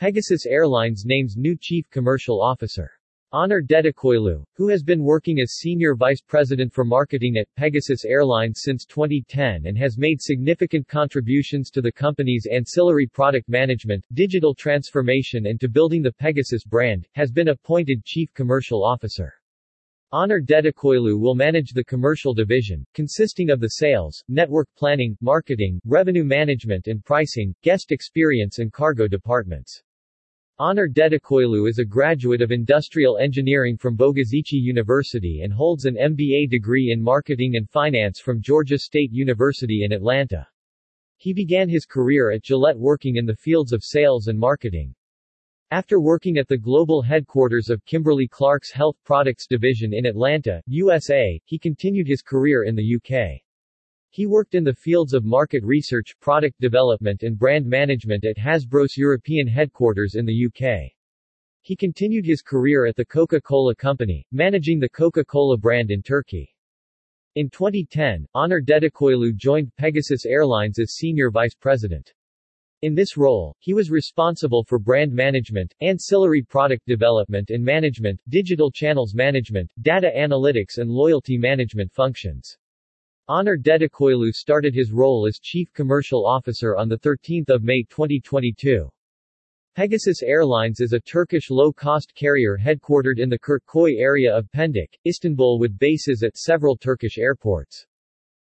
Pegasus Airlines names new Chief Commercial Officer. Onur Dedeköylü, who has been working as Senior Vice President for Marketing at Pegasus Airlines since 2010 and has made significant contributions to the company's ancillary product management, digital transformation and to building the Pegasus brand, has been appointed Chief Commercial Officer. Onur Dedeköylü will manage the commercial division, consisting of the sales, network planning, marketing, revenue management and pricing, guest experience and cargo departments. Onur Dedeköylü is a graduate of industrial engineering from Bogazici University and holds an MBA degree in marketing and finance from Georgia State University in Atlanta. He began his career at Gillette working in the fields of sales and marketing. After working at the global headquarters of Kimberly-Clark's Health Products Division in Atlanta, USA, he continued his career in the UK. He worked in the fields of market research, product development and brand management at Hasbro's European headquarters in the UK. He continued his career at the Coca-Cola Company, managing the Coca-Cola brand in Turkey. In 2010, Onur Dedeköylü joined Pegasus Airlines as Senior Vice President. In this role, he was responsible for brand management, ancillary product development and management, digital channels management, data analytics and loyalty management functions. Onur Dedeköylü started his role as Chief Commercial Officer on 13 May 2022. Pegasus Airlines is a Turkish low-cost carrier headquartered in the Kurtköy area of Pendik, Istanbul with bases at several Turkish airports.